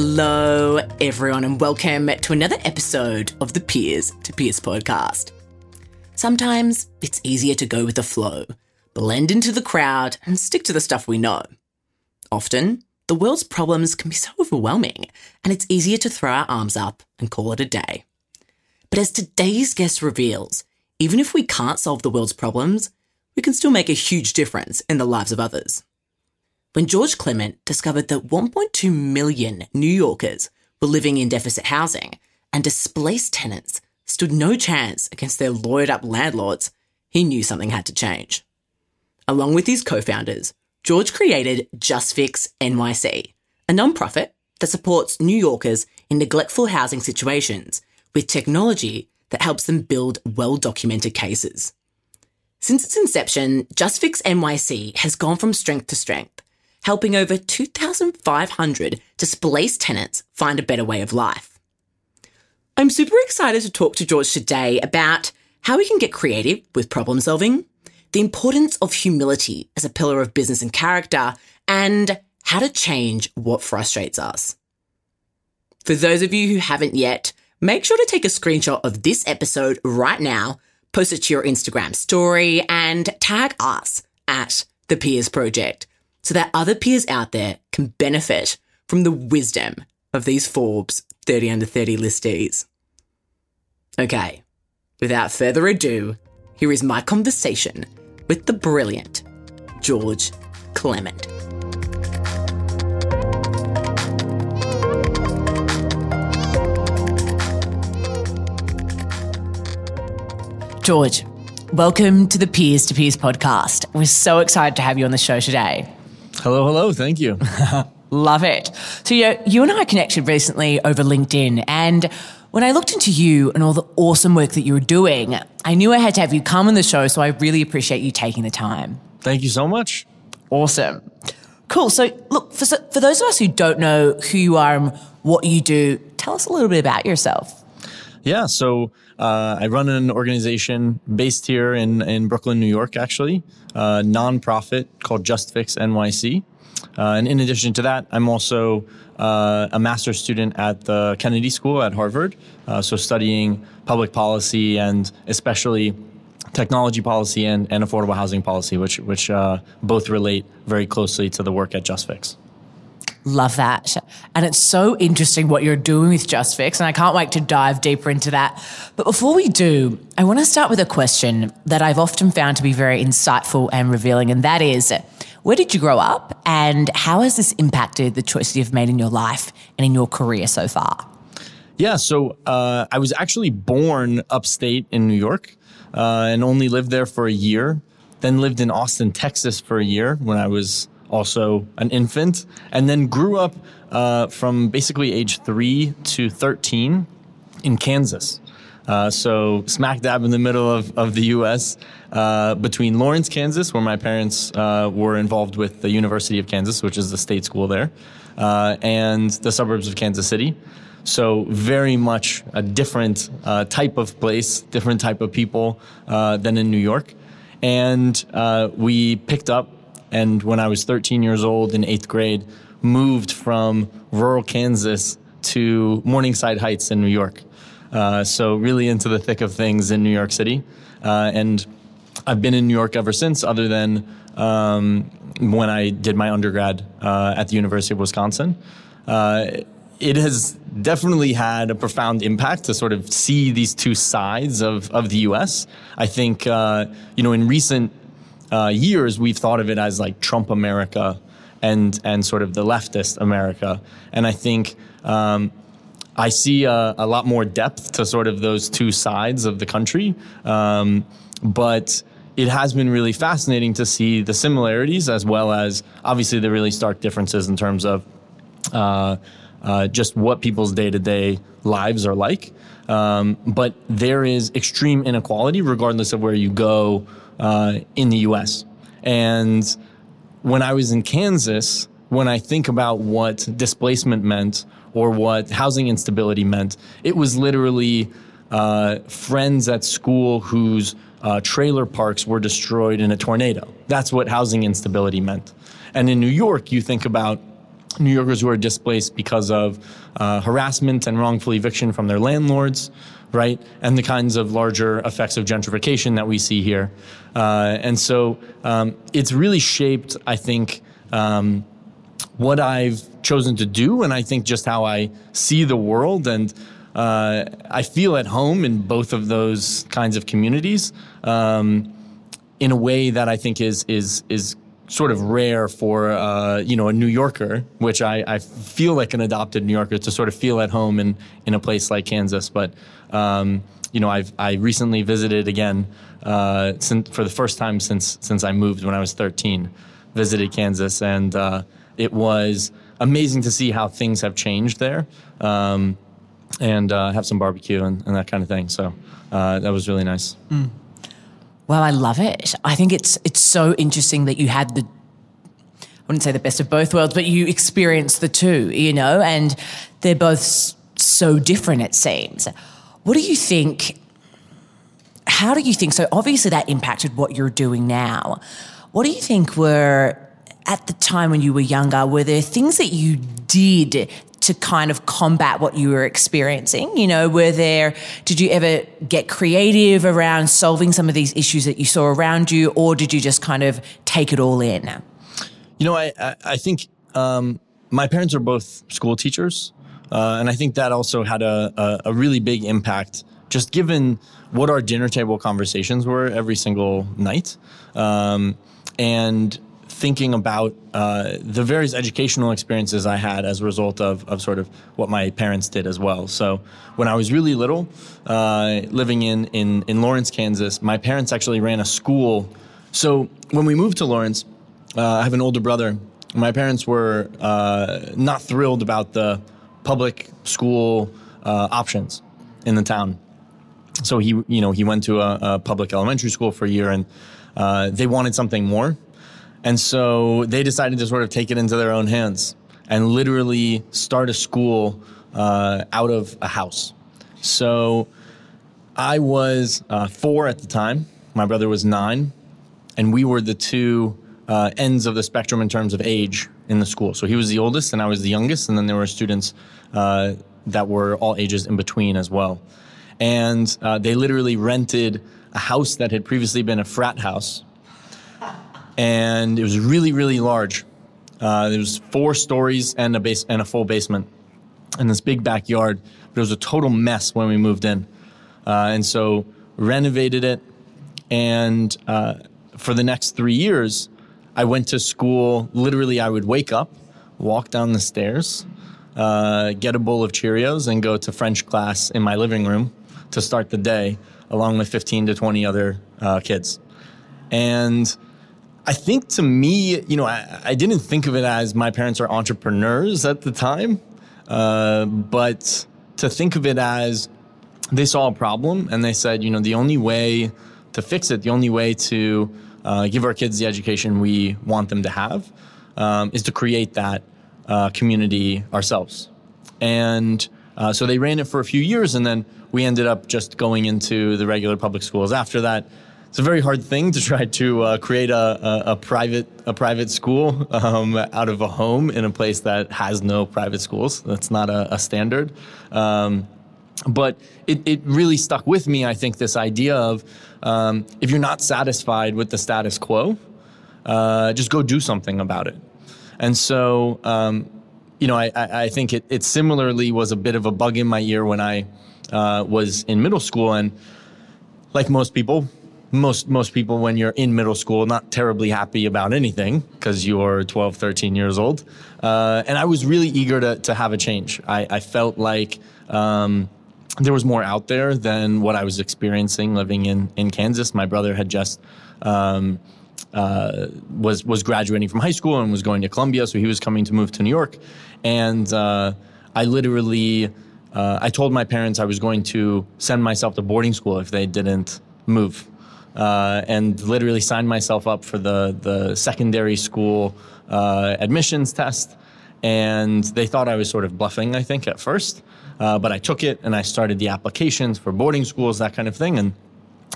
Hello, everyone, and welcome to another episode of the Peers to Peers podcast. Sometimes it's easier to go with the flow, blend into the crowd, and stick to the stuff we know. Often, the world's problems can be so overwhelming, and it's easier to throw our arms up and call it a day. But as today's guest reveals, even if we can't solve the world's problems, we can still make a huge difference in the lives of others. When George Clement discovered that 1.2 million New Yorkers were living in deficit housing and displaced tenants stood no chance against their lawyered up landlords, he knew something had to change. Along with his co founders, George created Just Fix NYC, a nonprofit that supports New Yorkers in neglectful housing situations with technology that helps them build well documented cases. Since its inception, Just Fix NYC has gone from strength to strength, helping over 2,500 displaced tenants find a better way of life. I'm super excited to talk to George today about how we can get creative with problem solving, the importance of humility as a pillar of business and character, and how to change what frustrates us. For those of you who haven't yet, make sure to take a screenshot of this episode right now, post it to your Instagram story, and tag us at the Peers Project so that other peers out there can benefit from the wisdom of these Forbes 30 under 30 listees. Okay, without further ado, here is my conversation with the brilliant George Clement. George, welcome to the Peers to Peers podcast. We're so excited to have you on the show today. Hello, hello. Thank you. Love it. So, you, know, you and I connected recently over LinkedIn, and when I looked into you and all the awesome work that you were doing, I knew I had to have you come on the show. So, I really appreciate you taking the time. Thank you so much. Awesome. Cool. So, look, for, for those of us who don't know who you are and what you do, tell us a little bit about yourself. Yeah. So, uh, I run an organization based here in, in Brooklyn, New York, actually, a nonprofit called Just Fix NYC. Uh, and in addition to that, I'm also uh, a master's student at the Kennedy School at Harvard. Uh, so, studying public policy and especially technology policy and, and affordable housing policy, which, which uh, both relate very closely to the work at Just Fix. Love that. And it's so interesting what you're doing with Just Fix, and I can't wait to dive deeper into that. But before we do, I want to start with a question that I've often found to be very insightful and revealing, and that is where did you grow up, and how has this impacted the choices you've made in your life and in your career so far? Yeah, so uh, I was actually born upstate in New York uh, and only lived there for a year, then lived in Austin, Texas for a year when I was also an infant, and then grew up uh, from basically age three to 13 in Kansas. Uh, so, smack dab in the middle of, of the US, uh, between Lawrence, Kansas, where my parents uh, were involved with the University of Kansas, which is the state school there, uh, and the suburbs of Kansas City. So, very much a different uh, type of place, different type of people than in New York. And we picked up and when I was 13 years old in eighth grade, moved from rural Kansas to Morningside Heights in New York. Uh, so really into the thick of things in New York City, uh, and I've been in New York ever since, other than um, when I did my undergrad uh, at the University of Wisconsin. Uh, it has definitely had a profound impact to sort of see these two sides of, of the U.S. I think, uh, you know, in recent uh, years, we've thought of it as like Trump America and, and sort of the leftist America. And I think um, I see a, a, lot more depth to sort of those two sides of the country. Um, but it has been really fascinating to see the similarities as well as obviously the really stark differences in terms of uh, uh, just what people's day to day lives are like. Um, but there is extreme inequality regardless of where you go uh, in the US. And when I was in Kansas, when I think about what displacement meant or what housing instability meant, it was literally uh, friends at school whose uh, trailer parks were destroyed in a tornado. That's what housing instability meant. And in New York, you think about New Yorkers who are displaced because of uh, harassment and wrongful eviction from their landlords, right? And the kinds of larger effects of gentrification that we see here. Uh, and so um, it's really shaped, I think, um, what I've chosen to do, and I think just how I see the world. And uh, I feel at home in both of those kinds of communities um, in a way that I think is is is sort of rare for uh, you know a New Yorker, which I, I, feel like an adopted New Yorker to sort of feel at home in in a place like Kansas. But um, you know, I've I recently visited again uh, since, for the first time since since I moved when I was 13. Visited Kansas, and uh, it was amazing to see how things have changed there. Um, and uh, have some barbecue and, and, that kind of thing. So uh, that was really nice. Mm. Well, I love it. I think it's it's so interesting that you had the I wouldn't say the best of both worlds, but you experienced the two, you know, and they're both so different it seems. What do you think how do you think so obviously that impacted what you're doing now. What do you think were at the time when you were younger, were there things that you did to kind of combat what you were experiencing? You know, were there, did you ever get creative around solving some of these issues that you saw around you, or did you just kind of take it all in? You know, I, I think um, my parents are both school teachers. Uh, and I think that also had a, a, a really big impact, just given what our dinner table conversations were every single night. Um, and thinking about uh, the various educational experiences I had as a result of, of sort of what my parents did as well. So when I was really little, uh, living in, in, in Lawrence, Kansas, my parents actually ran a school. So when we moved to Lawrence, uh, I have an older brother. My parents were uh, not thrilled about the public school uh, options in the town. So he, you know, he went to a, a public elementary school for a year, and uh, they wanted something more. And so they decided to sort of take it into their own hands and literally start a school uh, out of a house. So I was uh, four at the time. My brother was nine. And we were the two uh, ends of the spectrum in terms of age in the school. So he was the oldest and I was the youngest. And then there were students uh, that were all ages in between as well. And uh, they literally rented a house that had previously been a frat house and it was really, really large. Uh, there was four stories and a base and a full basement, and this big backyard. But it was a total mess when we moved in, uh, and so renovated it. And uh, for the next three years, I went to school. Literally, I would wake up, walk down the stairs, uh, get a bowl of Cheerios, and go to French class in my living room to start the day, along with 15 to 20 other uh, kids. And I think to me, you know, I, I, didn't think of it as my parents are entrepreneurs at the time, uh, but to think of it as they saw a problem and they said, you know, the only way to fix it, the only way to uh, give our kids the education we want them to have um, is to create that uh, community ourselves. And uh, so they ran it for a few years and then we ended up just going into the regular public schools after that it's a very hard thing to try to uh, create a, a, a, private a private school um, out of a home in a place that has no private schools. That's not a, a standard. Um, but it, it really stuck with me. I think this idea of um, if you're not satisfied with the status quo, uh, just go do something about it. And so, um, you know, I, I think it, it, similarly was a bit of a bug in my ear when I uh, was in middle school. And like most people, most most people when you're in middle school not terribly happy about anything because you're 12 13 years old uh, and i was really eager to, to have a change i, I felt like um, there was more out there than what i was experiencing living in, in kansas my brother had just um, uh, was was graduating from high school and was going to columbia so he was coming to move to new york and uh, i literally uh, i told my parents i was going to send myself to boarding school if they didn't move uh, and literally signed myself up for the the secondary school uh, admissions test. And they thought I was sort of bluffing, I think, at first. Uh, but I took it and I started the applications for boarding schools, that kind of thing. And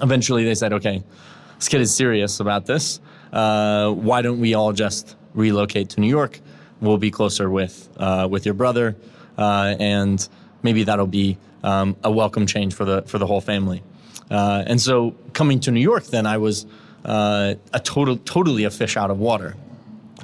eventually they said, okay, this kid is serious about this. Uh, why don't we all just relocate to New York? We'll be closer with uh, with your brother, uh, and maybe that'll be um, a welcome change for the for the whole family. Uh, and so coming to New York, then I was uh, a total, totally a fish out of water.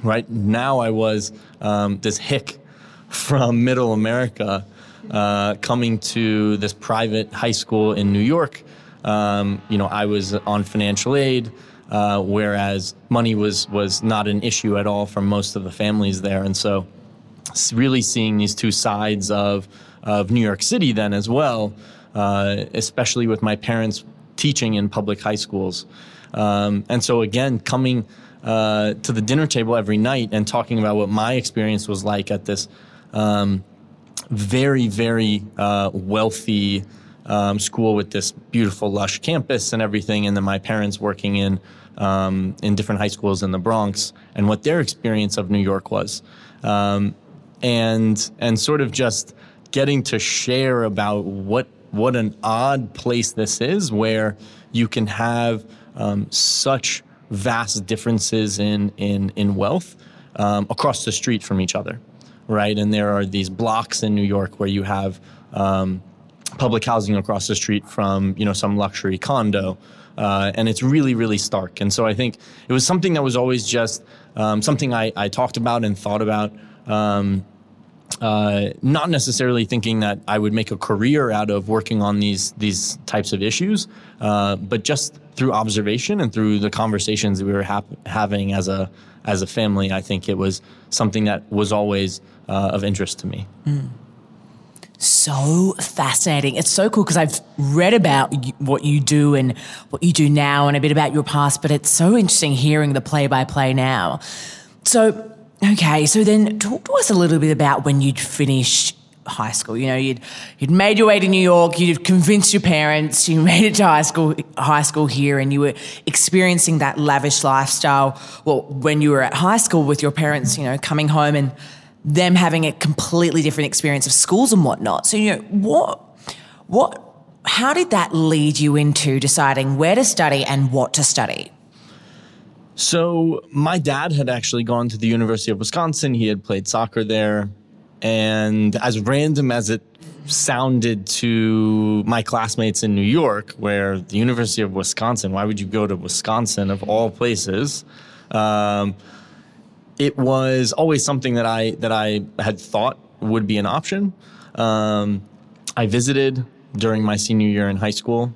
Right now, I was um, this hick from Middle America uh, coming to this private high school in New York. Um, you know, I was on financial aid, uh, whereas money was was not an issue at all for most of the families there, and so really seeing these two sides of of New York City then as well uh, especially with my parents teaching in public high schools. Um, and so, again, coming uh, to the dinner table every night and talking about what my experience was like at this um, very, very uh, wealthy um, school with this beautiful, lush campus and everything, and then my parents working in um, in different high schools in the Bronx, and what their experience of New York was, um, and and sort of just getting to share about what what an odd place this is where you can have um, such vast differences in, in, in wealth um, across the street from each other, right? And there are these blocks in New York where you have um, public housing across the street from, you know, some luxury condo. Uh, and it's really, really stark. And so I think it was something that was always just um, something I, I, talked about and thought about um, uh, not necessarily thinking that I would make a career out of working on these these types of issues, uh, but just through observation and through the conversations that we were hap- having as a as a family, I think it was something that was always uh, of interest to me. Mm. So fascinating! It's so cool because I've read about what you do and what you do now, and a bit about your past. But it's so interesting hearing the play by play now. So Okay, so then talk to us a little bit about when you'd finished high school. You know, you'd you'd made your way to New York, you'd convinced your parents, you made it to high school high school here and you were experiencing that lavish lifestyle. Well, when you were at high school with your parents, you know, coming home and them having a completely different experience of schools and whatnot. So, you know, what what how did that lead you into deciding where to study and what to study? So my dad had actually gone to the University of Wisconsin. He had played soccer there. And as random as it sounded to my classmates in New York, where the University of Wisconsin, why would you go to Wisconsin of all places? Um, it was always something that I that I had thought would be an option. Um, I visited during my senior year in high school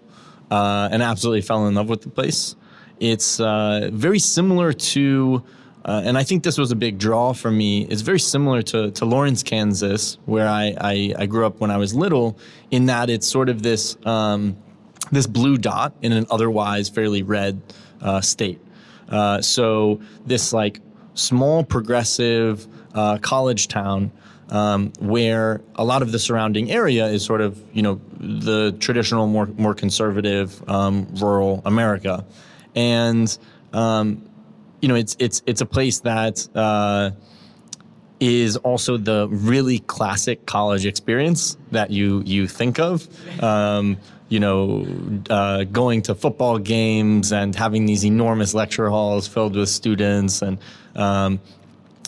uh, and absolutely fell in love with the place. It's uh, very similar to, uh, and I think this was a big draw for me. It's very similar to, to Lawrence, Kansas, where I, I, I grew up when I was little, in that it's sort of this, um, this blue dot in an otherwise fairly red uh, state. Uh, so this like small progressive uh, college town um, where a lot of the surrounding area is sort of you know the traditional more more conservative um, rural America and um, you know it's it's it's a place that uh, is also the really classic college experience that you you think of. Um, you know, uh, going to football games and having these enormous lecture halls filled with students, and um,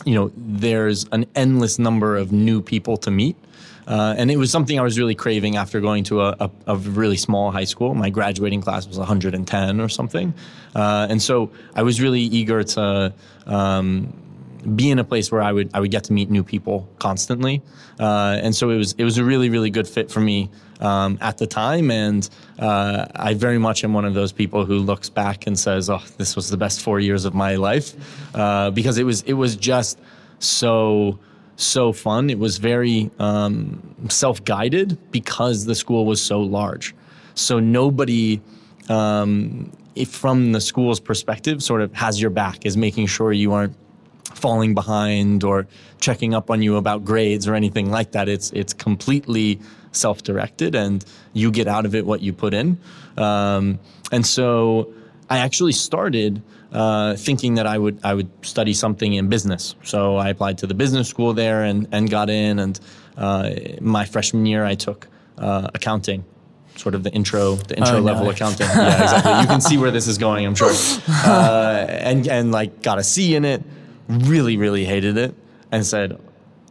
you know, there's an endless number of new people to meet. Uh, and it was something I was really craving after going to a, a, a, really small high school. My graduating class was 110 or something. Uh, and so I was really eager to um, be in a place where I would I would get to meet new people constantly, uh, and so it was it was a really really good fit for me um, at the time, and uh, I very much am one of those people who looks back and says, "Oh, this was the best four years of my life," uh, because it was it was just so so fun. It was very um, self guided because the school was so large, so nobody. Um, from the school's perspective, sort of has your back, is making sure you aren't falling behind or checking up on you about grades or anything like that. It's it's completely self-directed, and you get out of it what you put in. Um, and so, I actually started uh, thinking that I would I would study something in business. So I applied to the business school there and and got in. And uh, my freshman year, I took uh, accounting sort of the intro, the intro oh, level no. accounting. Yeah, exactly. you can see where this is going, I'm sure. Uh, and and like got a C in it really, really hated it and said,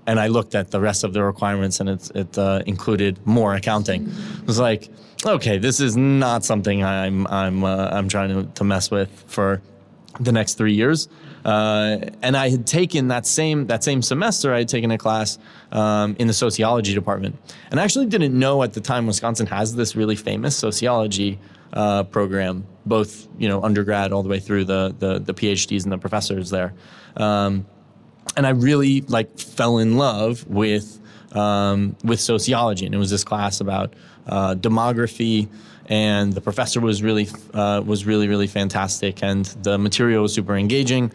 and I looked at the rest of the requirements and it, it uh, included more accounting. It was like, okay, this is not something I'm, I'm, uh, I'm trying to, to mess with for the next three years. Uh, and I had taken that same that same semester. I had taken a class um, in the sociology department, and I actually didn't know at the time Wisconsin has this really famous sociology uh, program, both you know undergrad all the way through the the, the PhDs and the professors there. Um, and I really like fell in love with um, with sociology, and it was this class about uh, demography, and the professor was really uh, was really really fantastic, and the material was super engaging,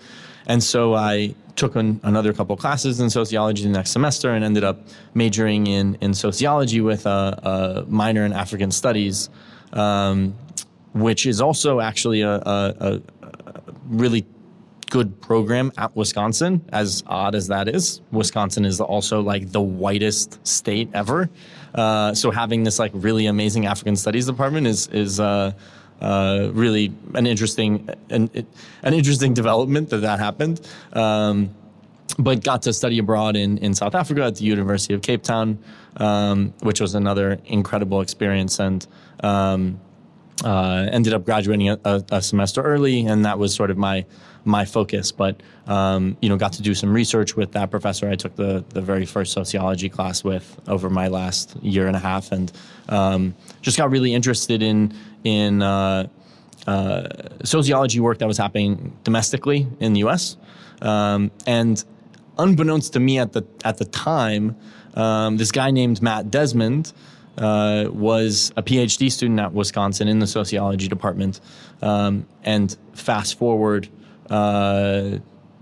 and so I took an, another couple classes in sociology the next semester, and ended up majoring in in sociology with a, a minor in African studies, um, which is also actually a, a, a really good program at Wisconsin, as odd as that is. Wisconsin is also like the whitest state ever. Uh, so having this like really amazing African studies department is is uh, uh, really an interesting an, an interesting development that that happened. Um, but got to study abroad in, in South Africa at the University of Cape Town, um, which was another incredible experience and um, uh, ended up graduating a, a, semester early, and that was sort of my my focus. But um, you know, got to do some research with that professor. I took the the very first sociology class with over my last year and a half, and um, just got really interested in in uh, uh, sociology work that was happening domestically in the U.S. Um, and unbeknownst to me at the at the time, um, this guy named Matt Desmond. Uh, was a PhD student at Wisconsin in the sociology department. Um, and fast forward uh,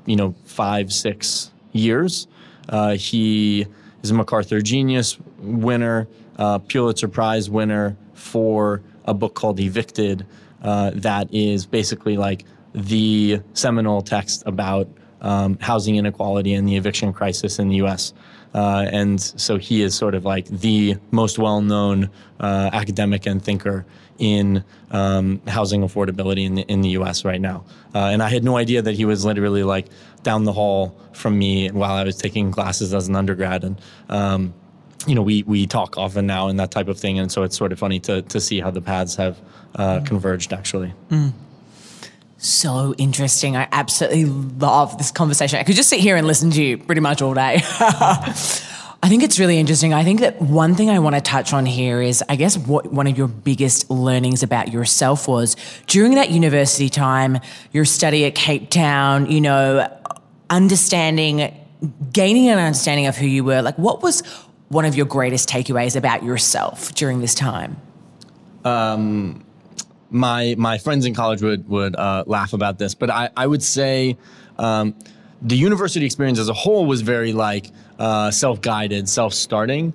you know, five, six years. Uh, he is a MacArthur Genius winner, uh, Pulitzer Prize winner for a book called Evicted, uh, that is basically like the seminal text about um, housing inequality and the eviction crisis in the U.S. Uh, and so he is sort of like the most well-known uh, academic and thinker in um, housing affordability in the, in the U.S. right now. Uh, and I had no idea that he was literally like down the hall from me while I was taking classes as an undergrad. And um, you know, we we talk often now and that type of thing. And so it's sort of funny to to see how the paths have uh, converged actually. Mm. So interesting. I absolutely love this conversation. I could just sit here and listen to you pretty much all day. I think it's really interesting. I think that one thing I want to touch on here is, I guess, what one of your biggest learnings about yourself was during that university time, your study at Cape Town, you know, understanding, gaining an understanding of who you were. Like, what was one of your greatest takeaways about yourself during this time? Um, my my friends in college would would uh, laugh about this, but I, I would say um, the university experience as a whole was very like uh, self-guided, self-starting.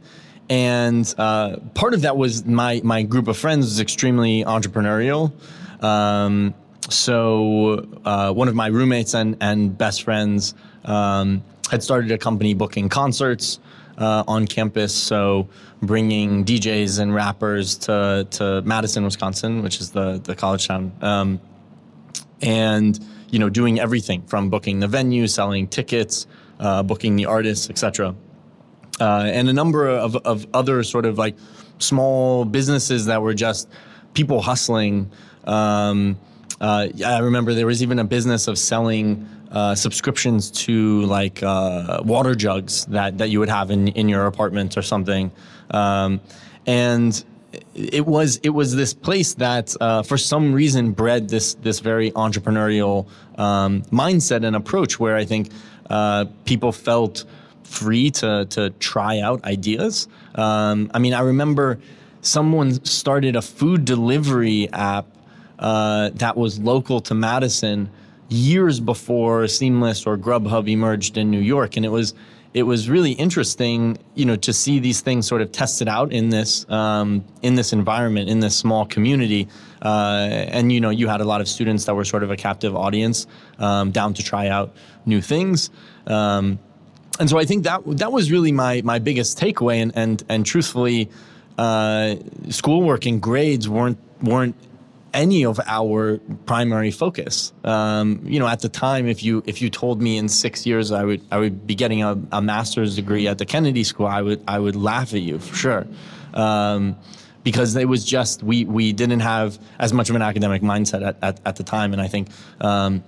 And uh, part of that was my my group of friends was extremely entrepreneurial. Um, so uh, one of my roommates and and best friends um, had started a company booking concerts uh, on campus. So bringing DJs and rappers to to Madison, Wisconsin, which is the the college town, um, and you know doing everything from booking the venue, selling tickets uh, booking the artists, etc. uh, and a number of, of other sort of like small businesses that were just people hustling. Um, uh, I remember there was even a business of selling uh, subscriptions to like uh, water jugs that, that you would have in, in your apartment or something. Um, and it was it was this place that uh, for some reason bred this this very entrepreneurial um, mindset and approach where I think uh, people felt free to to try out ideas. Um, I mean, I remember someone started a food delivery app uh, that was local to Madison years before Seamless or Grubhub emerged in New York, and it was it was really interesting, you know, to see these things sort of tested out in this um, in this environment, in this small community. Uh, and you know, you had a lot of students that were sort of a captive audience, um, down to try out new things. Um, and so I think that that was really my my biggest takeaway. And and and truthfully, uh, schoolwork and grades weren't weren't any of our primary focus. Um, you know, at the time, if you if you told me in six years I would I would be getting a, a master's degree at the Kennedy School, I would I would laugh at you for sure. Um, because it was just we we didn't have as much of an academic mindset at, at, at the time, and I think um,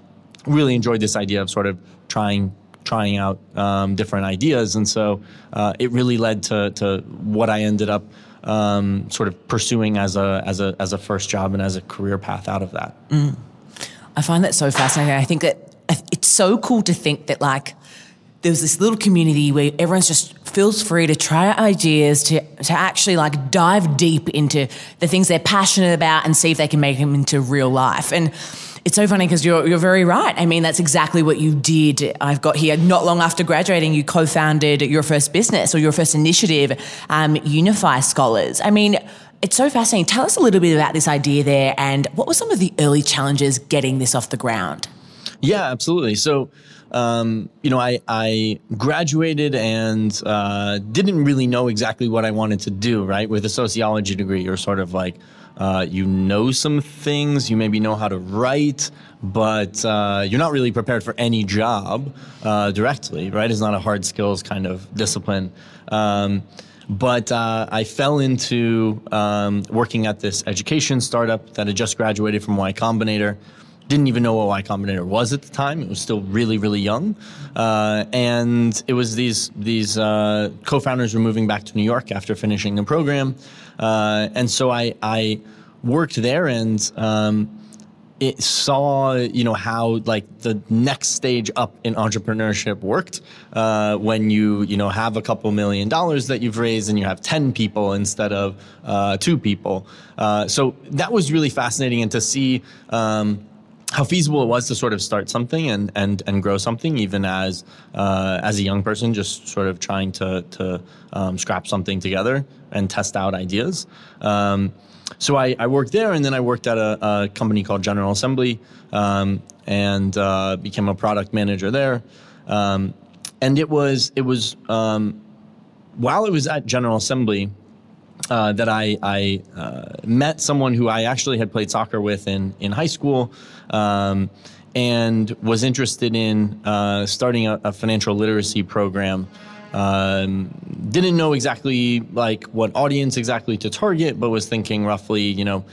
really enjoyed this idea of sort of trying trying out um, different ideas, and so uh, it really led to to what I ended up um, sort of pursuing as a as a as a first job and as a career path out of that. Mm. I find that so fascinating. I think that it's so cool to think that like there's this little community where everyone's just feels free to try ideas to to actually like dive deep into the things they're passionate about and see if they can make them into real life and it's so funny because you're, you're very right. I mean, that's exactly what you did. I've got here not long after graduating, you co founded your first business or your first initiative, um, Unify Scholars. I mean, it's so fascinating. Tell us a little bit about this idea there and what were some of the early challenges getting this off the ground? Yeah, absolutely. So, um, you know, I, I graduated and uh, didn't really know exactly what I wanted to do, right? With a sociology degree, you're sort of like, uh, you know some things, you maybe know how to write, but uh, you're not really prepared for any job uh, directly, right? It's not a hard skills kind of discipline. Um, but uh, I fell into um, working at this education startup that had just graduated from Y Combinator. Didn't even know what Y Combinator was at the time. It was still really, really young, uh, and it was these these uh, co-founders were moving back to New York after finishing the program, uh, and so I, I worked there and um, it saw you know how like the next stage up in entrepreneurship worked uh, when you you know have a couple million dollars that you've raised and you have 10 people instead of uh, two people. Uh, so that was really fascinating. And to see um, how feasible it was to sort of start something and and and grow something even as uh, as a young person just sort of trying to to um, scrap something together and test out ideas. Um, so I, I, worked there and then I worked at a, a company called General Assembly um, and uh, became a product manager there. Um, and it was it was um, while I was at General Assembly uh, that I, I uh, met someone who I actually had played soccer with in, in high school um, and was interested in uh, starting a, a, financial literacy program. Um, didn't know exactly like what audience exactly to target, but was thinking roughly, you know,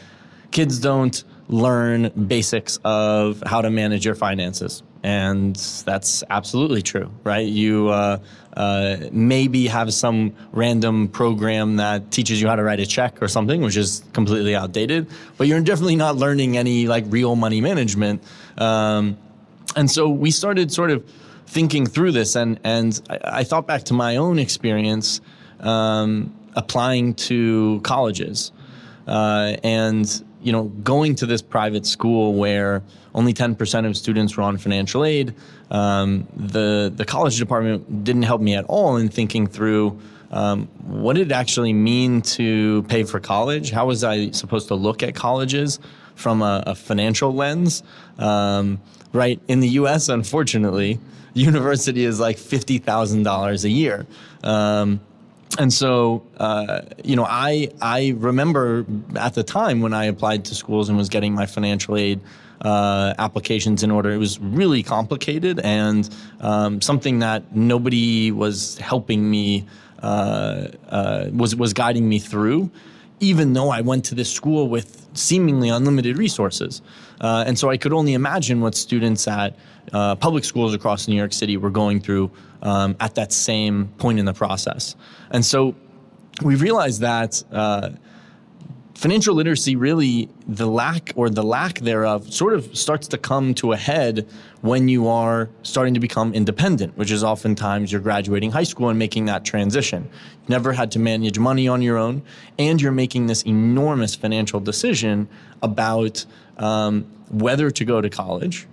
kids don't learn basics of how to manage your finances and that's absolutely true, right? You uh, maybe have some random program that teaches you how to write a check or something, which is completely outdated, but you're definitely not learning any like real money management. Um, and so we started sort of thinking through this, and and I, I thought back to my own experience um, applying to colleges, uh, and you know, going to this private school where only 10% of students were on financial aid, um, the, the college department didn't help me at all in thinking through um, what did it actually mean to pay for college? How was I supposed to look at colleges from a, a financial lens? Um, right, in the US, unfortunately, university is like $50,000 a year. Um, and so uh, you know i i remember at the time when i applied to schools and was getting my financial aid uh, applications in order it was really complicated and um, something that nobody was helping me uh, uh, was was guiding me through, even though I went to this school with seemingly unlimited resources. Uh, and so I could only imagine what students at uh, public schools across New York City were going through um, at that same point in the process. And so we realized that uh, financial literacy really the lack or the lack thereof sort of starts to come to a head when you are starting to become independent which is oftentimes you're graduating high school and making that transition you've never had to manage money on your own and you're making this enormous financial decision about um, whether to go to college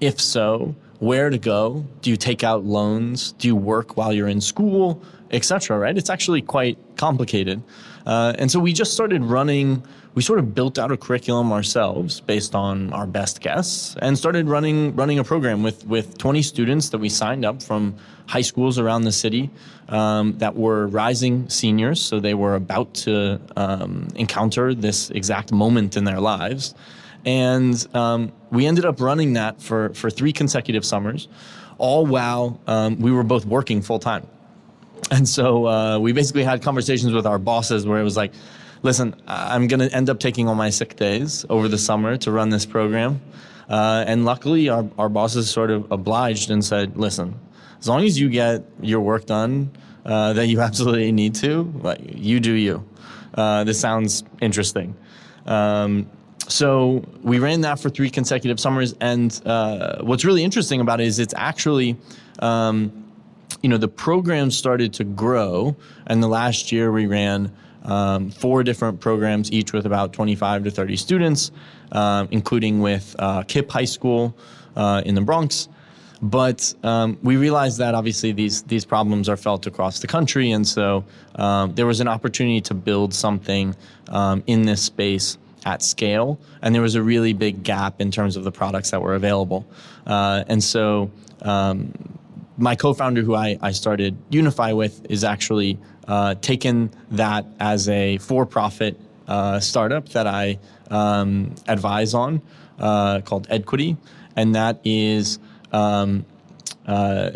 if so where to go? Do you take out loans? Do you work while you're in school? Etc right? It's actually quite complicated. Uh, and so we just started running, we sort of built out a curriculum ourselves based on our best guess and started running, running a program with, with 20 students that we signed up from high schools around the city um, that were rising seniors. So they were about to um, encounter this exact moment in their lives. And um, we ended up running that for, for three consecutive summers, all while um, we were both working full time. And so uh, we basically had conversations with our bosses where it was like, listen, I'm going to end up taking all my sick days over the summer to run this program. Uh, and luckily, our, our bosses sort of obliged and said, listen, as long as you get your work done uh, that you absolutely need to, like, you do you. Uh, this sounds interesting. Um, so we ran that for three consecutive summers. And uh, what's really interesting about it is it's actually um, you know, the program started to grow, and the last year we ran um, four different programs, each with about 25 to 30 students, um, including with uh, KIPP High School uh, in the Bronx. But um, we realized that obviously these these problems are felt across the country, and so um, there was an opportunity to build something um, in this space at scale, and there was a really big gap in terms of the products that were available, uh, and so um, my co-founder who I, I started Unify with is actually uh, taken that as a for-profit uh, startup that I um, advise on uh, called Edquity, and that is um, uh,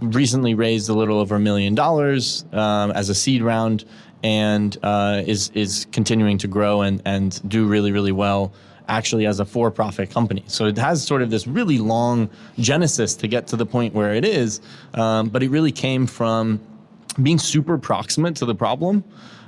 recently raised a little over a million dollars um, as a seed round, and uh, is is continuing to grow and and do really really well actually as a for profit company. So it has sort of this really long genesis to get to the point where it is, um, but it really came from being super proximate to the problem.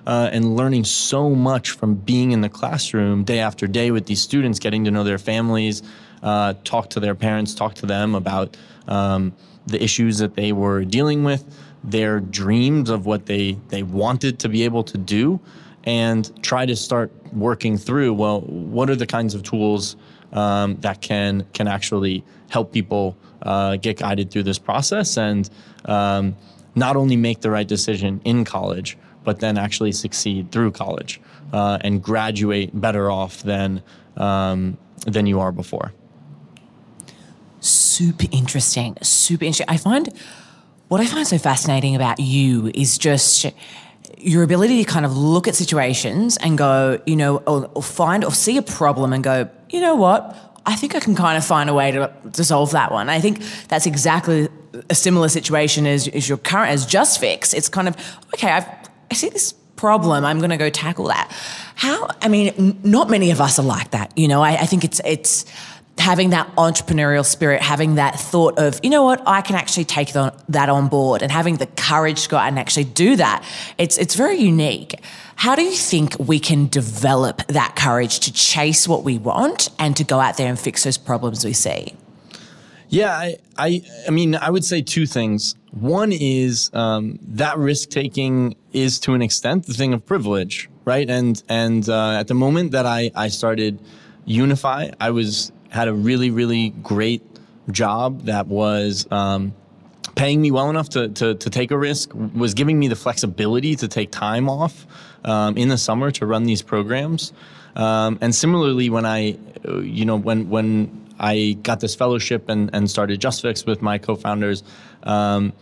Uh, and learning so much from being in the classroom day after day with these students, getting to know their families, uh, talk to their parents, talk to them about um, the issues that they were dealing with, their dreams of what they, they wanted to be able to do, and try to start working through well what are the kinds of tools um, that can can actually help people uh, get guided through this process and um, not only make the right decision in college but then actually succeed through college uh, and graduate better off than um, than you are before. Super interesting. Super interesting i find what i find so fascinating about you is just your ability to kind of look at situations and go, you know, or, or, find or see a problem and go, you know what? I think I can kind of find a way to, to solve that one. I think that's exactly a similar situation as, as your current, as JustFix. It's kind of, okay, I've, I see this problem. I'm going to go tackle that. How, I mean, n- not many of us are like that. You know, I, I think it's, it's, having that entrepreneurial spirit, having that thought of, you know what, I can actually take that on board and having the courage to go out and actually do that. It's, it's very unique. How do you think we can develop that courage to chase what we want and to go out there and fix those problems we see? Yeah, I, I, I mean, I would say two things. One is um, that risk taking is to an extent the thing of privilege, right? And and uh, at the moment that I I started Unify, I was had a really, really great job that was um, paying me well enough to, to, to, take a risk, was giving me the flexibility to take time off um, in the summer to run these programs. Um, and similarly, when I, you know, when, when I got this fellowship and, and started JustFix with my co-founders, um,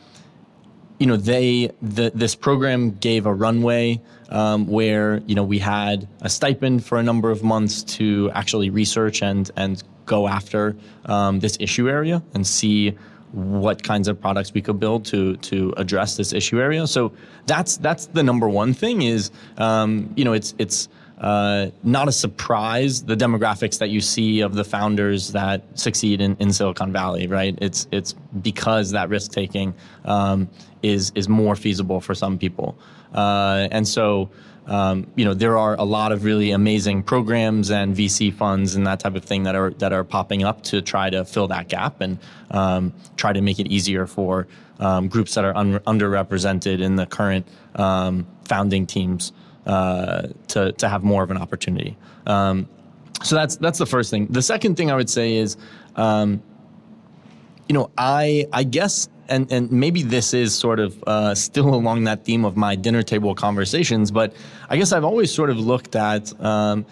you know, they the, this program gave a runway um, where you know we had a stipend for a number of months to actually research and and go after um, this issue area and see what kinds of products we could build to to address this issue area. So that's that's the number one thing is um, you know it's it's uh, not a surprise the demographics that you see of the founders that succeed in, in Silicon Valley, right? It's it's because that risk taking um, is is more feasible for some people, uh, and so. Um, you know there are a lot of really amazing programs and VC funds and that type of thing that are that are popping up to try to fill that gap and um, try to make it easier for um, groups that are un- underrepresented in the current um, founding teams uh, to to have more of an opportunity. Um, so that's that's the first thing. The second thing I would say is, um, you know, I I guess. And, and maybe this is sort of uh, still along that theme of my dinner table conversations, but I guess I've always sort of looked at um,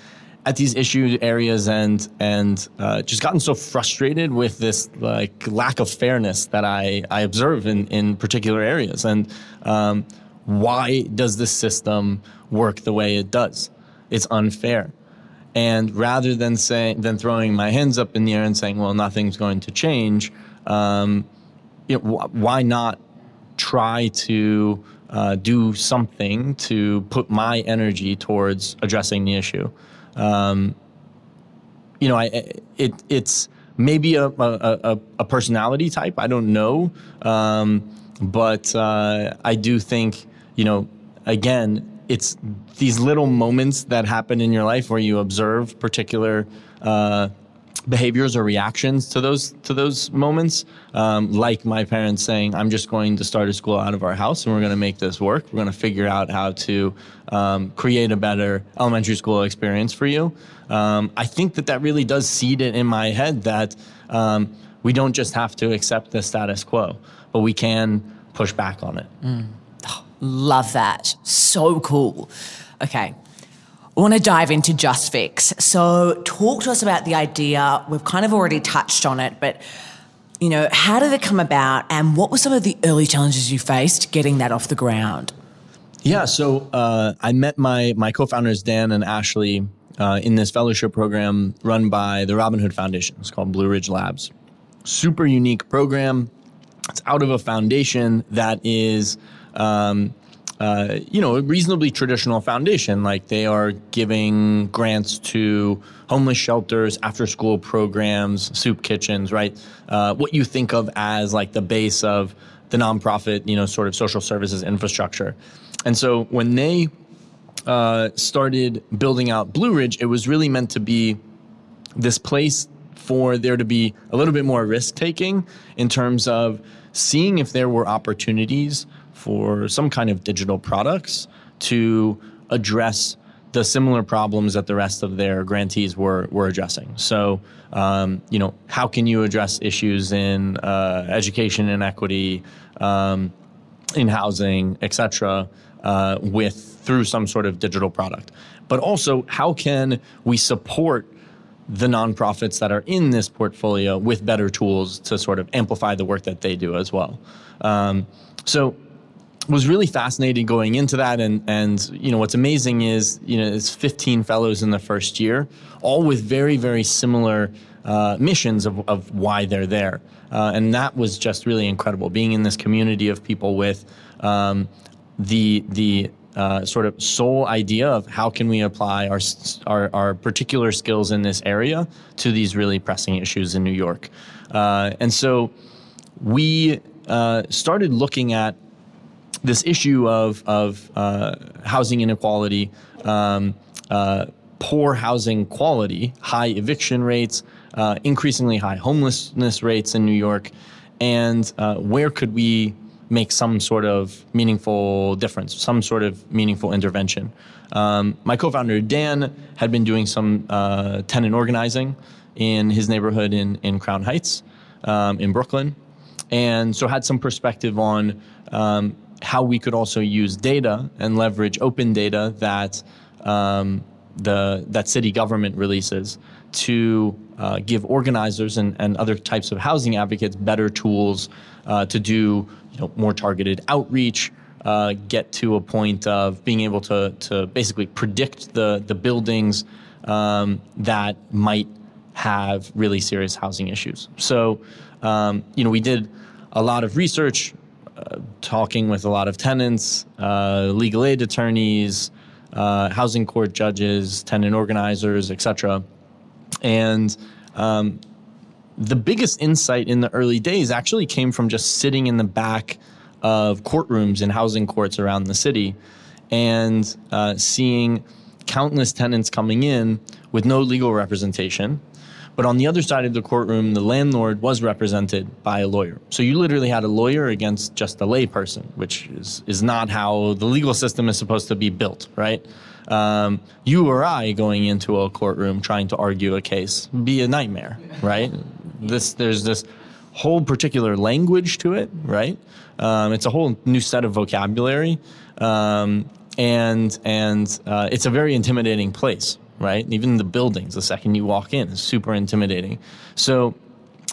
at these issue areas and and uh, just gotten so frustrated with this like lack of fairness that I, I observe in, in particular areas and um, why does this system work the way it does. It's unfair. And rather than saying than throwing my hands up in the air and saying, "Well, nothing's going to change," um, you know, wh- why not try to uh, do something to put my energy towards addressing the issue? Um, you know, I, it it's maybe a, a, a, personality type. I don't know, um, but uh, I do think you know, again, it's these little moments that happen in your life where you observe particular uh, behaviors or reactions to those to those moments. Um, like my parents saying, "I'm just going to start a school out of our house, and we're going to make this work. We're going to figure out how to um, create a better elementary school experience for you." Um, I think that that really does seed it in my head that um, we don't just have to accept the status quo, but we can push back on it. Mm. Love that. So cool. Okay. I want to dive into Just Fix. So, talk to us about the idea. We've kind of already touched on it, but you know, how did it come about, and what were some of the early challenges you faced getting that off the ground? Yeah, so uh, I met my my co-founders Dan and Ashley uh, in this fellowship program run by the Robin Hood Foundation. It's called Blue Ridge Labs. Super unique program. It's out of a foundation that is um, uh, you know, a reasonably traditional foundation. Like they are giving grants to homeless shelters, after school programs, soup kitchens, right? Uh, what you think of as like the base of the nonprofit, you know, sort of social services infrastructure. And so when they uh, started building out Blue Ridge, it was really meant to be this place for there to be a little bit more risk taking in terms of seeing if there were opportunities for some kind of digital products to address the similar problems that the rest of their grantees were were addressing. So, um, you know, how can you address issues in uh, education inequity, um, in housing, et cetera, uh, with through some sort of digital product? But also, how can we support the nonprofits that are in this portfolio with better tools to sort of amplify the work that they do as well? Um, so was really fascinated going into that. And and you know what's amazing is you know it's 15 fellows in the first year all with very very similar uh, missions of, of why they're there. Uh, and that was just really incredible being in this community of people with um, the the uh, sort of sole idea of how can we apply our, our, our particular skills in this area to these really pressing issues in New York. Uh, and so we uh, started looking at this issue of, of uh, housing inequality, um, uh, poor housing quality, high eviction rates, uh, increasingly high homelessness rates in New York, and uh, where could we make some sort of meaningful difference, some sort of meaningful intervention. Um, my co-founder Dan had been doing some uh, tenant organizing in his neighborhood in in Crown Heights, um, in Brooklyn, and so had some perspective on um, how we could also use data and leverage open data that um, the that city government releases to uh, give organizers and, and other types of housing advocates better tools uh, to do you know, more targeted outreach, uh, get to a point of being able to, to basically predict the, the buildings um, that might have really serious housing issues. So, um, you know, we did a lot of research, talking with a lot of tenants, uh, legal aid attorneys, uh, housing court judges, tenant organizers, etc. And um, the biggest insight in the early days actually came from just sitting in the back of courtrooms in housing courts around the city and uh, seeing countless tenants coming in with no legal representation. But on the other side of the courtroom, the landlord was represented by a lawyer. So you literally had a lawyer against just a layperson, which is, is not how the legal system is supposed to be built, right? Um, you or I going into a courtroom trying to argue a case be a nightmare, right? This there's this whole particular language to it, right? Um, it's a whole new set of vocabulary, um, and and uh, it's a very intimidating place, right? Even the buildings, the second you walk in, is super intimidating. So.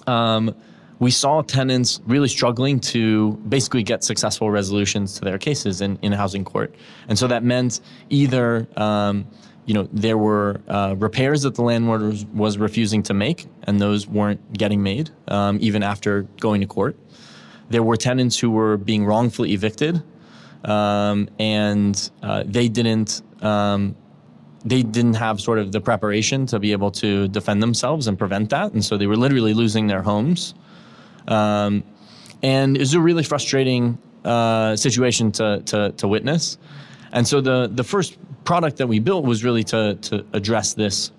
Um, we saw tenants really struggling to basically get successful resolutions to their cases in, in housing court. And so that meant either um, you know, there were uh, repairs that the landlord was, was, refusing to make, and those weren't getting made, um, even after going to court. There were tenants who were being wrongfully evicted, um, and uh, they didn't. Um, they didn't have sort of the preparation to be able to defend themselves and prevent that, and so they were literally losing their homes. Um, and it was a really frustrating uh, situation to, to, to witness. And so the the first product that we built was really to to address this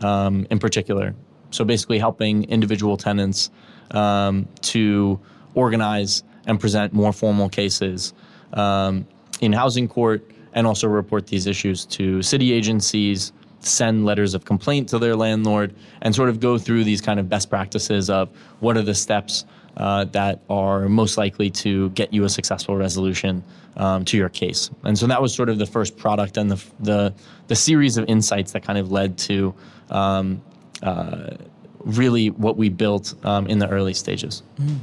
um, in particular. So basically, helping individual tenants um, to organize and present more formal cases um, in housing court, and also report these issues to city agencies, send letters of complaint to their landlord, and sort of go through these kind of best practices of what are the steps uh, that are most likely to get you a successful resolution um, to your case. And so that was sort of the first product and the the, the series of insights that kind of led to um, uh, really what we built um, in the early stages. Mm.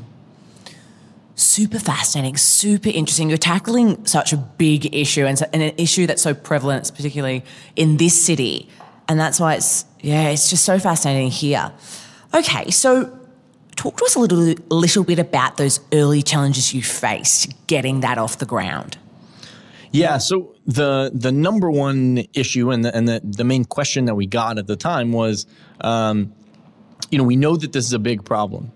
Super fascinating, super interesting. You're tackling such a big issue and, and an issue that's so prevalent, particularly in this city. And that's why it's, yeah, it's just so fascinating here. Okay, so talk to us a little, little bit about those early challenges you faced getting that off the ground. Yeah, so the the number one issue and the, and the, the main question that we got at the time was, um, you know, we know that this is a big problem.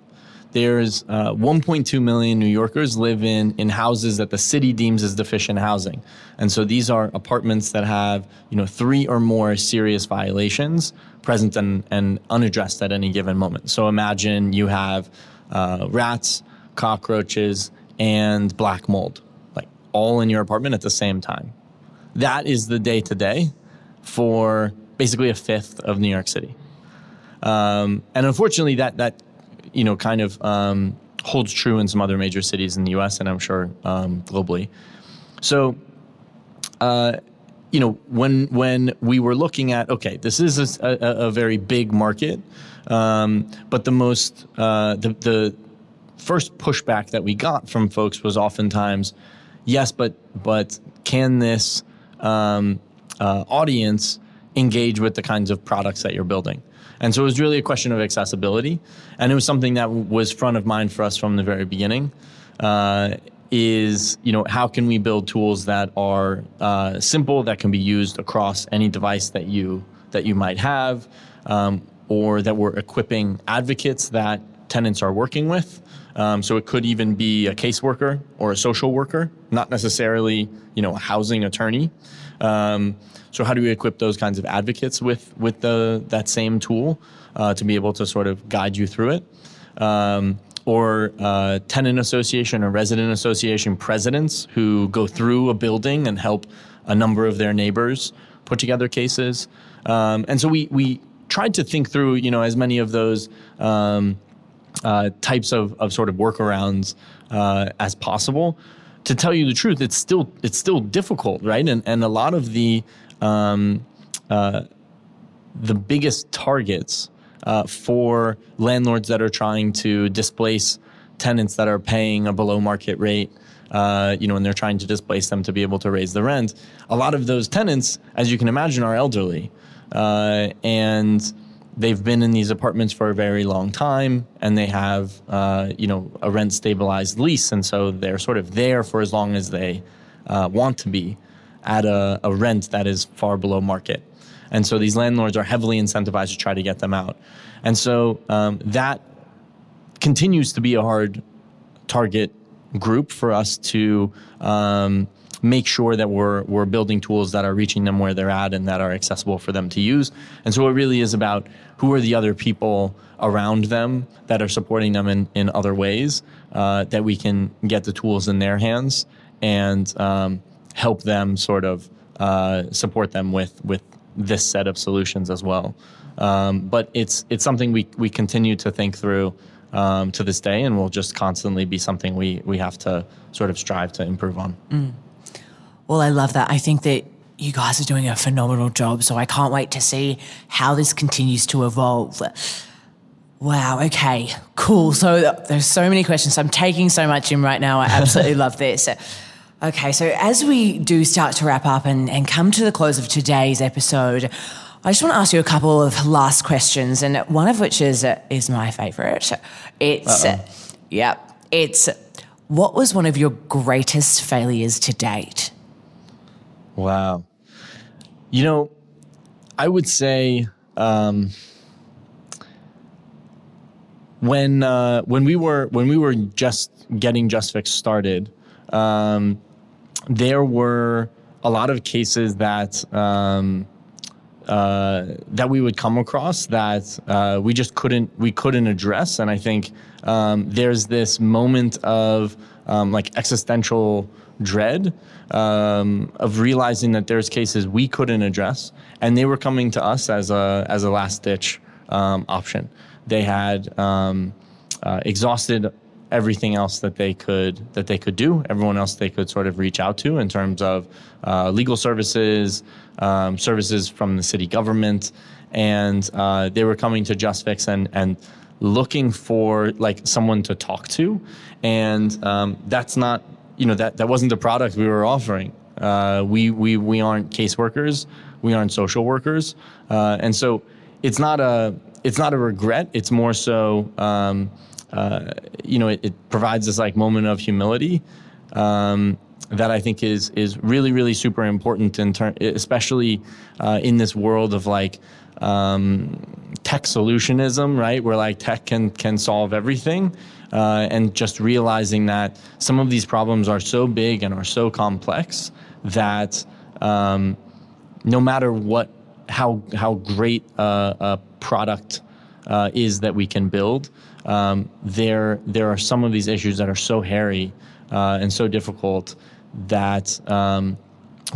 There's uh, 1.2 million New Yorkers live in in houses that the city deems as deficient housing, and so these are apartments that have you know three or more serious violations present and, and unaddressed at any given moment. So imagine you have uh, rats, cockroaches, and black mold, like all in your apartment at the same time. That is the day to day for basically a fifth of New York City. Um, and unfortunately, that that you know, kind of um, holds true in some other major cities in the U.S. and I'm sure um, globally. So, uh, you know, when when we were looking at, okay, this is a, a, a very big market, um, but the most uh, the the first pushback that we got from folks was oftentimes, yes, but but can this um, uh, audience engage with the kinds of products that you're building? And so it was really a question of accessibility. And it was something that was front of mind for us from the very beginning. Uh, is you know how can we build tools that are uh, simple that can be used across any device that you that you might have um, or that we're equipping advocates that tenants are working with um, so it could even be a caseworker or a social worker not necessarily you know a housing attorney um, so how do we equip those kinds of advocates with with the that same tool uh, to be able to sort of guide you through it? Um, or uh, tenant association or resident association presidents who go through a building and help a number of their neighbors put together cases. Um, and so we we tried to think through you know as many of those um, uh, types of, of sort of workarounds uh, as possible. To tell you the truth, it's still it's still difficult, right? And and a lot of the um, uh, the biggest targets uh, for landlords that are trying to displace tenants that are paying a below market rate. Uh, you know, and they're trying to displace them to be able to raise the rent. A lot of those tenants, as you can imagine, are elderly, uh, and they've been in these apartments for a very long time and they have uh, you know a rent stabilized lease and so they're sort of there for as long as they uh, want to be at a, a, rent that is far below market and so these landlords are heavily incentivized to try to get them out and so um, that continues to be a hard target group for us to um, make sure that we're we're building tools that are reaching them where they're at and that are accessible for them to use. And so it really is about who are the other people around them that are supporting them in, in other ways uh, that we can get the tools in their hands and um, help them sort of uh, support them with with this set of solutions as well. Um, but it's it's something we we continue to think through um, to this day, and will just constantly be something we we have to sort of strive to improve on. Mm. Well, I love that. I think that you guys are doing a phenomenal job. So I can't wait to see how this continues to evolve. Wow. Okay. Cool. So there's so many questions. I'm taking so much in right now. I absolutely love this. Okay. So as we do start to wrap up and, and come to the close of today's episode, I just want to ask you a couple of last questions, and one of which is is my favorite. It's Uh-oh. yeah. It's what was one of your greatest failures to date? Wow. You know, I would say um, when uh, when we were when we were just getting JustFix started, um, there were a lot of cases that um, uh, that we would come across that uh, we just couldn't we couldn't address, and I think um, there's this moment of um, like existential dread um, of realizing that there's cases we couldn't address, and they were coming to us as a as a last ditch um, option. They had um, uh, exhausted everything else that they could that they could do. Everyone else they could sort of reach out to in terms of uh, legal services, um, services from the city government, and uh, they were coming to JustFix and and looking for like someone to talk to, and um, that's not you know that that wasn't the product we were offering. Uh, we we we aren't caseworkers, we aren't social workers, uh, and so it's not a it's not a regret. It's more so um, uh, you know it, it, provides this like moment of humility. Um, that I think is is really really super important in especially uh, in this world of like um, tech solutionism, right? Where like tech can can solve everything uh, and just realizing that some of these problems are so big and are so complex that um, no matter what, how how great a, a product uh, is that we can build, um, there there are some of these issues that are so hairy uh, and so difficult that. Um,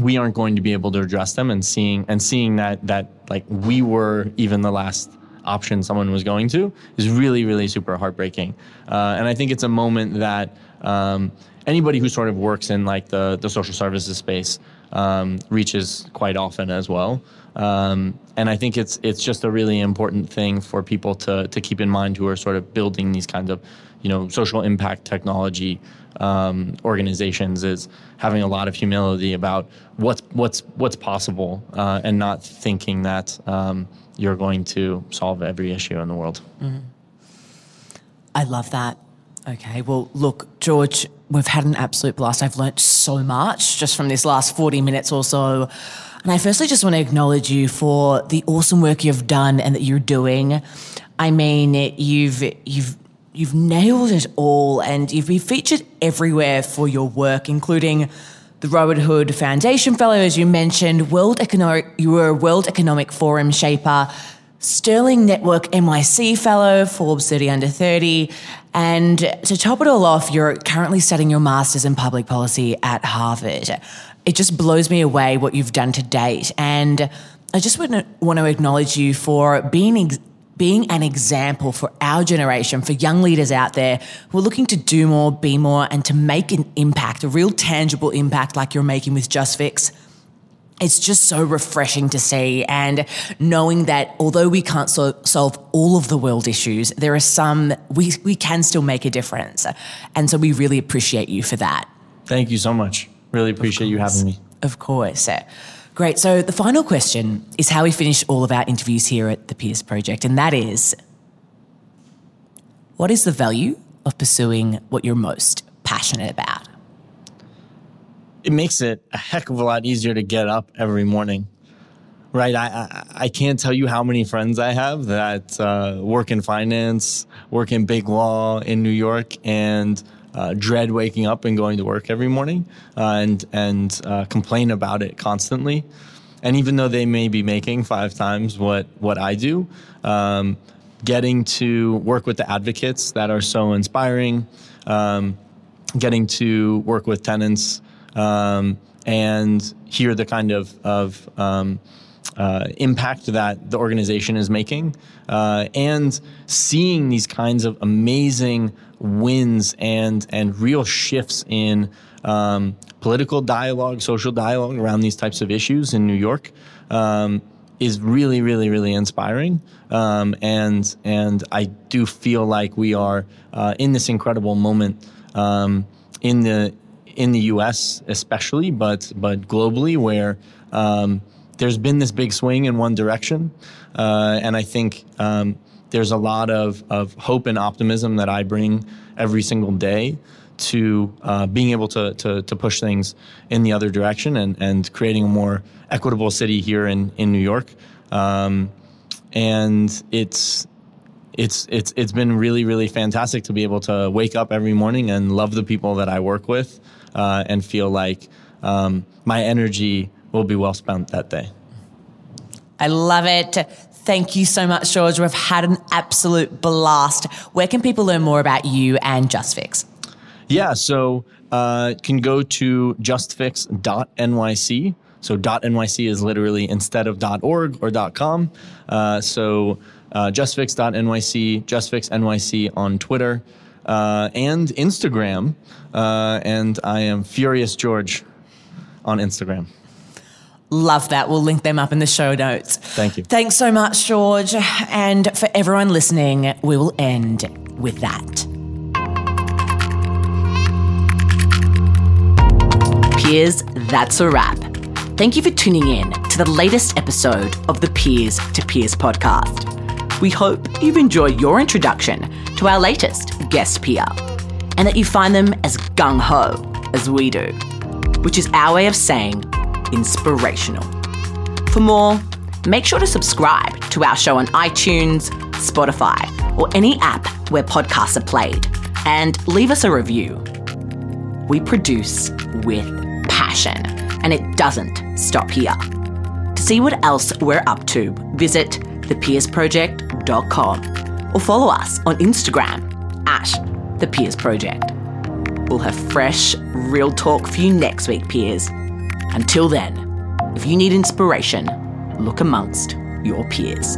we aren't going to be able to address them and seeing and seeing that that like we were even the last option someone was going to is really, really super heartbreaking. Uh, and I think it's a moment that um, anybody who sort of works in like the, the social services space um, reaches quite often as well. Um, and I think it's it's just a really important thing for people to to keep in mind who are sort of building these kinds of you know social impact technology um, organizations is having a lot of humility about what's what's what's possible uh, and not thinking that um, you're going to solve every issue in the world. Mm-hmm. I love that. Okay, well, look, George, we've had an absolute blast. I've learnt so much just from this last 40 minutes or so. And I firstly just want to acknowledge you for the awesome work you've done and that you're doing. I mean, you've you've you've nailed it all and you've been featured everywhere for your work, including the Robert Hood Foundation Fellow, as you mentioned, World Economic, you were a World Economic Forum Shaper, Sterling Network NYC Fellow, Forbes 30 Under 30, and to top it all off, you're currently studying your Masters in Public Policy at Harvard. It just blows me away what you've done to date. And I just want to acknowledge you for being being an example for our generation, for young leaders out there who are looking to do more, be more, and to make an impact, a real tangible impact like you're making with JustFix. It's just so refreshing to see, and knowing that although we can't so- solve all of the world issues, there are some we, we can still make a difference. And so we really appreciate you for that. Thank you so much. Really appreciate you having me. Of course. Great. So the final question is how we finish all of our interviews here at the Peers Project, and that is what is the value of pursuing what you're most passionate about? It makes it a heck of a lot easier to get up every morning. Right, I, I, I can't tell you how many friends I have that uh, work in finance, work in big law in New York, and uh, dread waking up and going to work every morning uh, and and uh, complain about it constantly. And even though they may be making five times what what I do, um, getting to work with the advocates that are so inspiring, um, getting to work with tenants um, and hear the kind of of um, uh, impact that the organization is making, uh, and seeing these kinds of amazing wins and and real shifts in um, political dialogue, social dialogue around these types of issues in New York um, is really, really, really inspiring. Um, and and I do feel like we are uh, in this incredible moment um, in the in the U.S. especially, but but globally where um, there's been this big swing in one direction, uh, and I think um, there's a lot of, of hope and optimism that I bring every single day to uh, being able to, to, to, push things in the other direction and, and creating a more equitable city here in, in New York. Um, and it's, it's, it's, it's been really, really fantastic to be able to wake up every morning and love the people that I work with uh, and feel like um, my energy will be well spent that day. I love it. Thank you so much, George. We've had an absolute blast. Where can people learn more about you and JustFix? Yeah, so uh, can go to justfix.nyc. So .nyc is literally instead of .org or .com. Uh, so uh, justfix.nyc, justfixnyc on Twitter uh, and Instagram. Uh, and I am Furious George on Instagram. Love that. We'll link them up in the show notes. Thank you. Thanks so much, George. And for everyone listening, we will end with that. Peers, that's a wrap. Thank you for tuning in to the latest episode of the Peers to Peers podcast. We hope you've enjoyed your introduction to our latest guest peer and that you find them as gung ho as we do, which is our way of saying inspirational. For more, make sure to subscribe to our show on iTunes, Spotify, or any app where podcasts are played, and leave us a review. We produce with passion, and it doesn't stop here. To see what else we're up to, visit thepeersproject.com or follow us on Instagram at The Peers Project. We'll have fresh, real talk for you next week, peers. Until then, if you need inspiration, look amongst your peers.